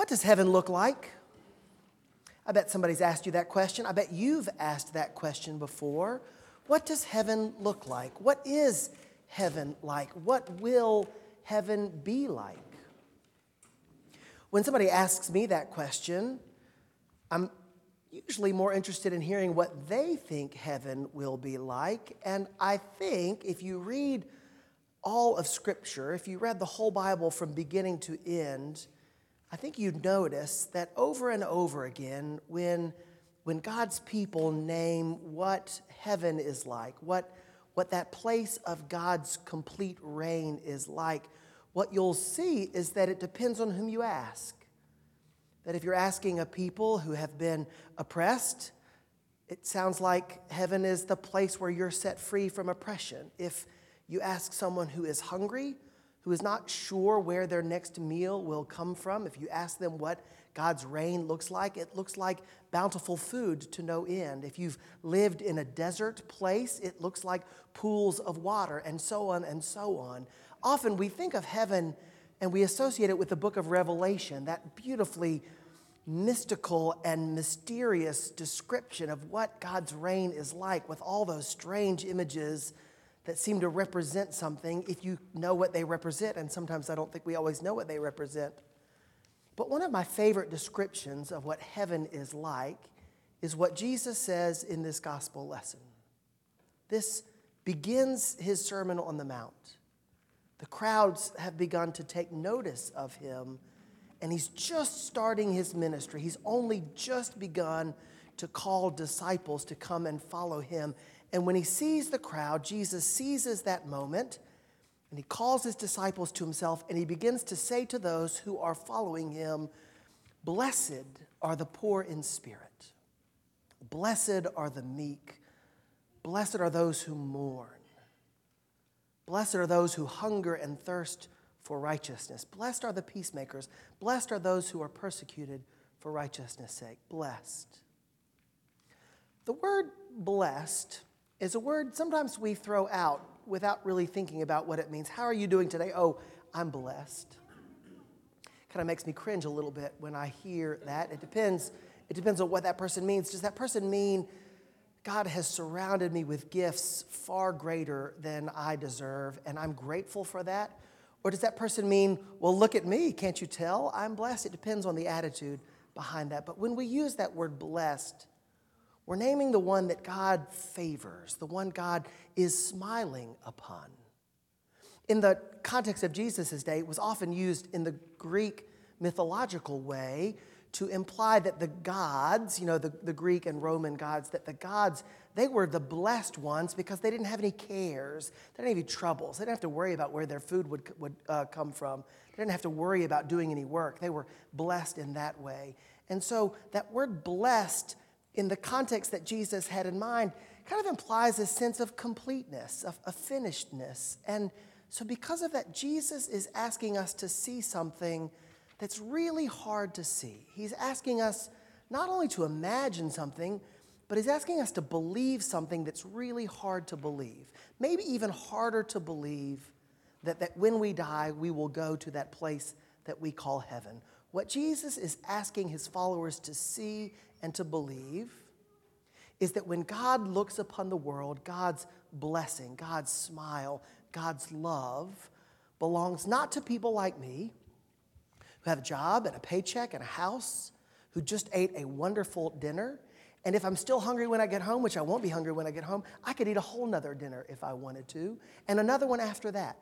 What does heaven look like? I bet somebody's asked you that question. I bet you've asked that question before. What does heaven look like? What is heaven like? What will heaven be like? When somebody asks me that question, I'm usually more interested in hearing what they think heaven will be like. And I think if you read all of Scripture, if you read the whole Bible from beginning to end, I think you'd notice that over and over again, when, when God's people name what heaven is like, what, what that place of God's complete reign is like, what you'll see is that it depends on whom you ask. That if you're asking a people who have been oppressed, it sounds like heaven is the place where you're set free from oppression. If you ask someone who is hungry, who is not sure where their next meal will come from, if you ask them what God's reign looks like, it looks like bountiful food to no end. If you've lived in a desert place, it looks like pools of water, and so on and so on. Often we think of heaven and we associate it with the book of Revelation, that beautifully mystical and mysterious description of what God's reign is like, with all those strange images that seem to represent something if you know what they represent. And sometimes I don't think we always know what they represent. But one of my favorite descriptions of what heaven is like is what Jesus says in this gospel lesson. This begins his Sermon on the Mount. The crowds have begun to take notice of him, and he's just starting his ministry. He's only just begun to call disciples to come and follow him. And when he sees the crowd, Jesus seizes that moment and he calls his disciples to himself and he begins to say to those who are following him, Blessed are the poor in spirit, blessed are the meek, blessed are those who mourn. Blessed are those who hunger and thirst for righteousness. Blessed are the peacemakers. Blessed are those who are persecuted for righteousness' sake. Blessed. The word blessed is a word sometimes we throw out without really thinking about what it means. How are you doing today? Oh, I'm blessed. Kind of makes me cringe a little bit when I hear that. It depends. It depends on what that person means. Does that person mean God has surrounded me with gifts far greater than I deserve, and I'm grateful for that? Or does that person mean, well, look at me, can't you tell? I'm blessed. It depends on the attitude behind that. But when we use that word blessed, we're naming the one that God favors, the one God is smiling upon. In the context of Jesus' day, it was often used in the Greek mythological way to imply that the gods, you know, the, the Greek and Roman gods, that the gods, they were the blessed ones because they didn't have any cares, they didn't have any troubles, they didn't have to worry about where their food would, would uh, come from, they didn't have to worry about doing any work. They were blessed in that way. And so that word blessed, in the context that Jesus had in mind, kind of implies a sense of completeness, of, of finishedness. And so, because of that, Jesus is asking us to see something that's really hard to see. He's asking us not only to imagine something, but he's asking us to believe something that's really hard to believe. Maybe even harder to believe that, that when we die, we will go to that place that we call heaven. What Jesus is asking his followers to see and to believe is that when God looks upon the world, God's blessing, God's smile, God's love belongs not to people like me, who have a job and a paycheck and a house, who just ate a wonderful dinner. And if I'm still hungry when I get home, which I won't be hungry when I get home, I could eat a whole nother dinner if I wanted to, and another one after that.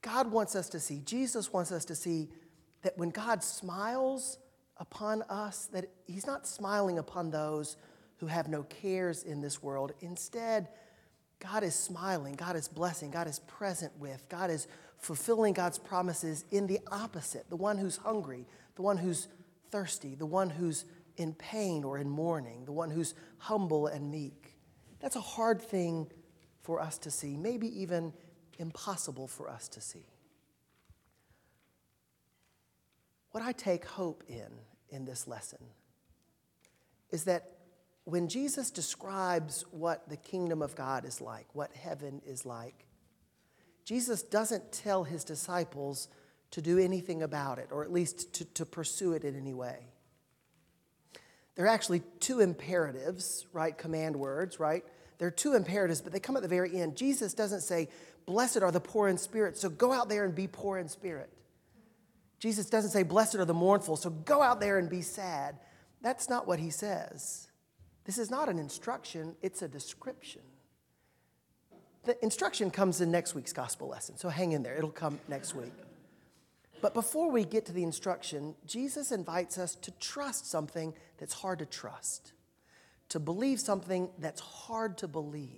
God wants us to see, Jesus wants us to see that when God smiles upon us, that He's not smiling upon those who have no cares in this world. Instead, God is smiling, God is blessing, God is present with, God is fulfilling God's promises in the opposite the one who's hungry, the one who's thirsty, the one who's in pain or in mourning, the one who's humble and meek. That's a hard thing for us to see, maybe even impossible for us to see. What I take hope in in this lesson is that when Jesus describes what the kingdom of God is like, what heaven is like, Jesus doesn't tell his disciples to do anything about it, or at least to, to pursue it in any way. There are actually two imperatives, right? Command words, right? There are two imperatives, but they come at the very end. Jesus doesn't say, Blessed are the poor in spirit, so go out there and be poor in spirit. Jesus doesn't say, Blessed are the mournful, so go out there and be sad. That's not what he says. This is not an instruction, it's a description. The instruction comes in next week's gospel lesson, so hang in there, it'll come next week. But before we get to the instruction, Jesus invites us to trust something that's hard to trust, to believe something that's hard to believe.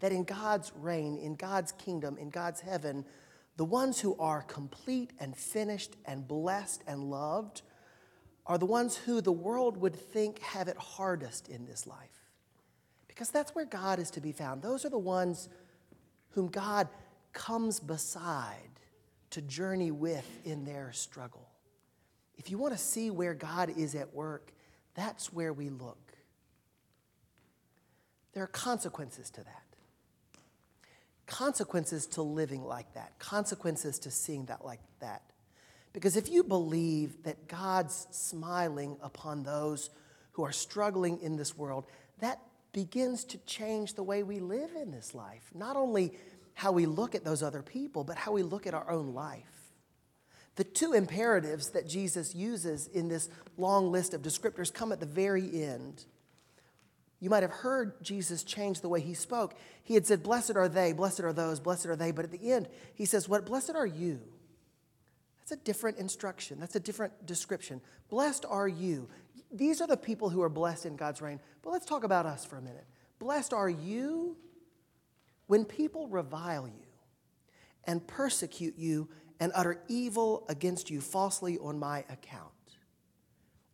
That in God's reign, in God's kingdom, in God's heaven, the ones who are complete and finished and blessed and loved are the ones who the world would think have it hardest in this life. Because that's where God is to be found. Those are the ones whom God comes beside to journey with in their struggle. If you want to see where God is at work, that's where we look. There are consequences to that. Consequences to living like that, consequences to seeing that like that. Because if you believe that God's smiling upon those who are struggling in this world, that begins to change the way we live in this life. Not only how we look at those other people, but how we look at our own life. The two imperatives that Jesus uses in this long list of descriptors come at the very end. You might have heard Jesus change the way he spoke. He had said, Blessed are they, blessed are those, blessed are they. But at the end, he says, What? Blessed are you. That's a different instruction. That's a different description. Blessed are you. These are the people who are blessed in God's reign. But let's talk about us for a minute. Blessed are you when people revile you and persecute you and utter evil against you falsely on my account.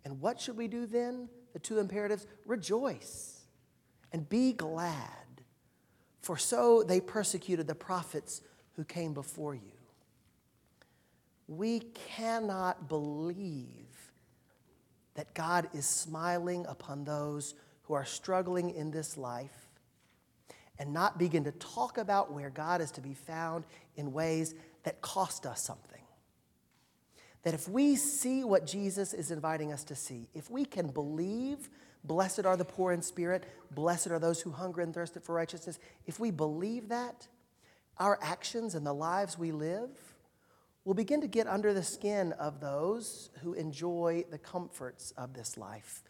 And what should we do then? The two imperatives rejoice and be glad, for so they persecuted the prophets who came before you. We cannot believe that God is smiling upon those who are struggling in this life and not begin to talk about where God is to be found in ways that cost us something. That if we see what Jesus is inviting us to see, if we can believe, blessed are the poor in spirit, blessed are those who hunger and thirst for righteousness, if we believe that, our actions and the lives we live will begin to get under the skin of those who enjoy the comforts of this life.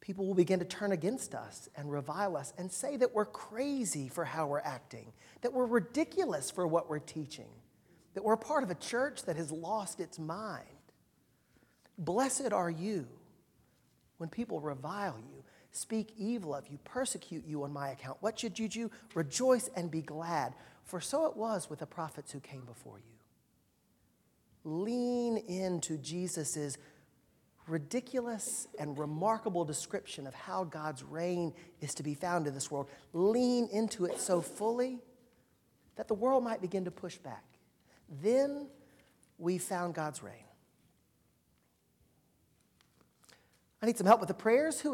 People will begin to turn against us and revile us and say that we're crazy for how we're acting, that we're ridiculous for what we're teaching, that we're part of a church that has lost its mind. Blessed are you when people revile you, speak evil of you, persecute you on my account. What should you do? Rejoice and be glad, for so it was with the prophets who came before you. Lean into Jesus' ridiculous and remarkable description of how God's reign is to be found in this world, lean into it so fully that the world might begin to push back. Then we found God's reign. I need some help with the prayers. Who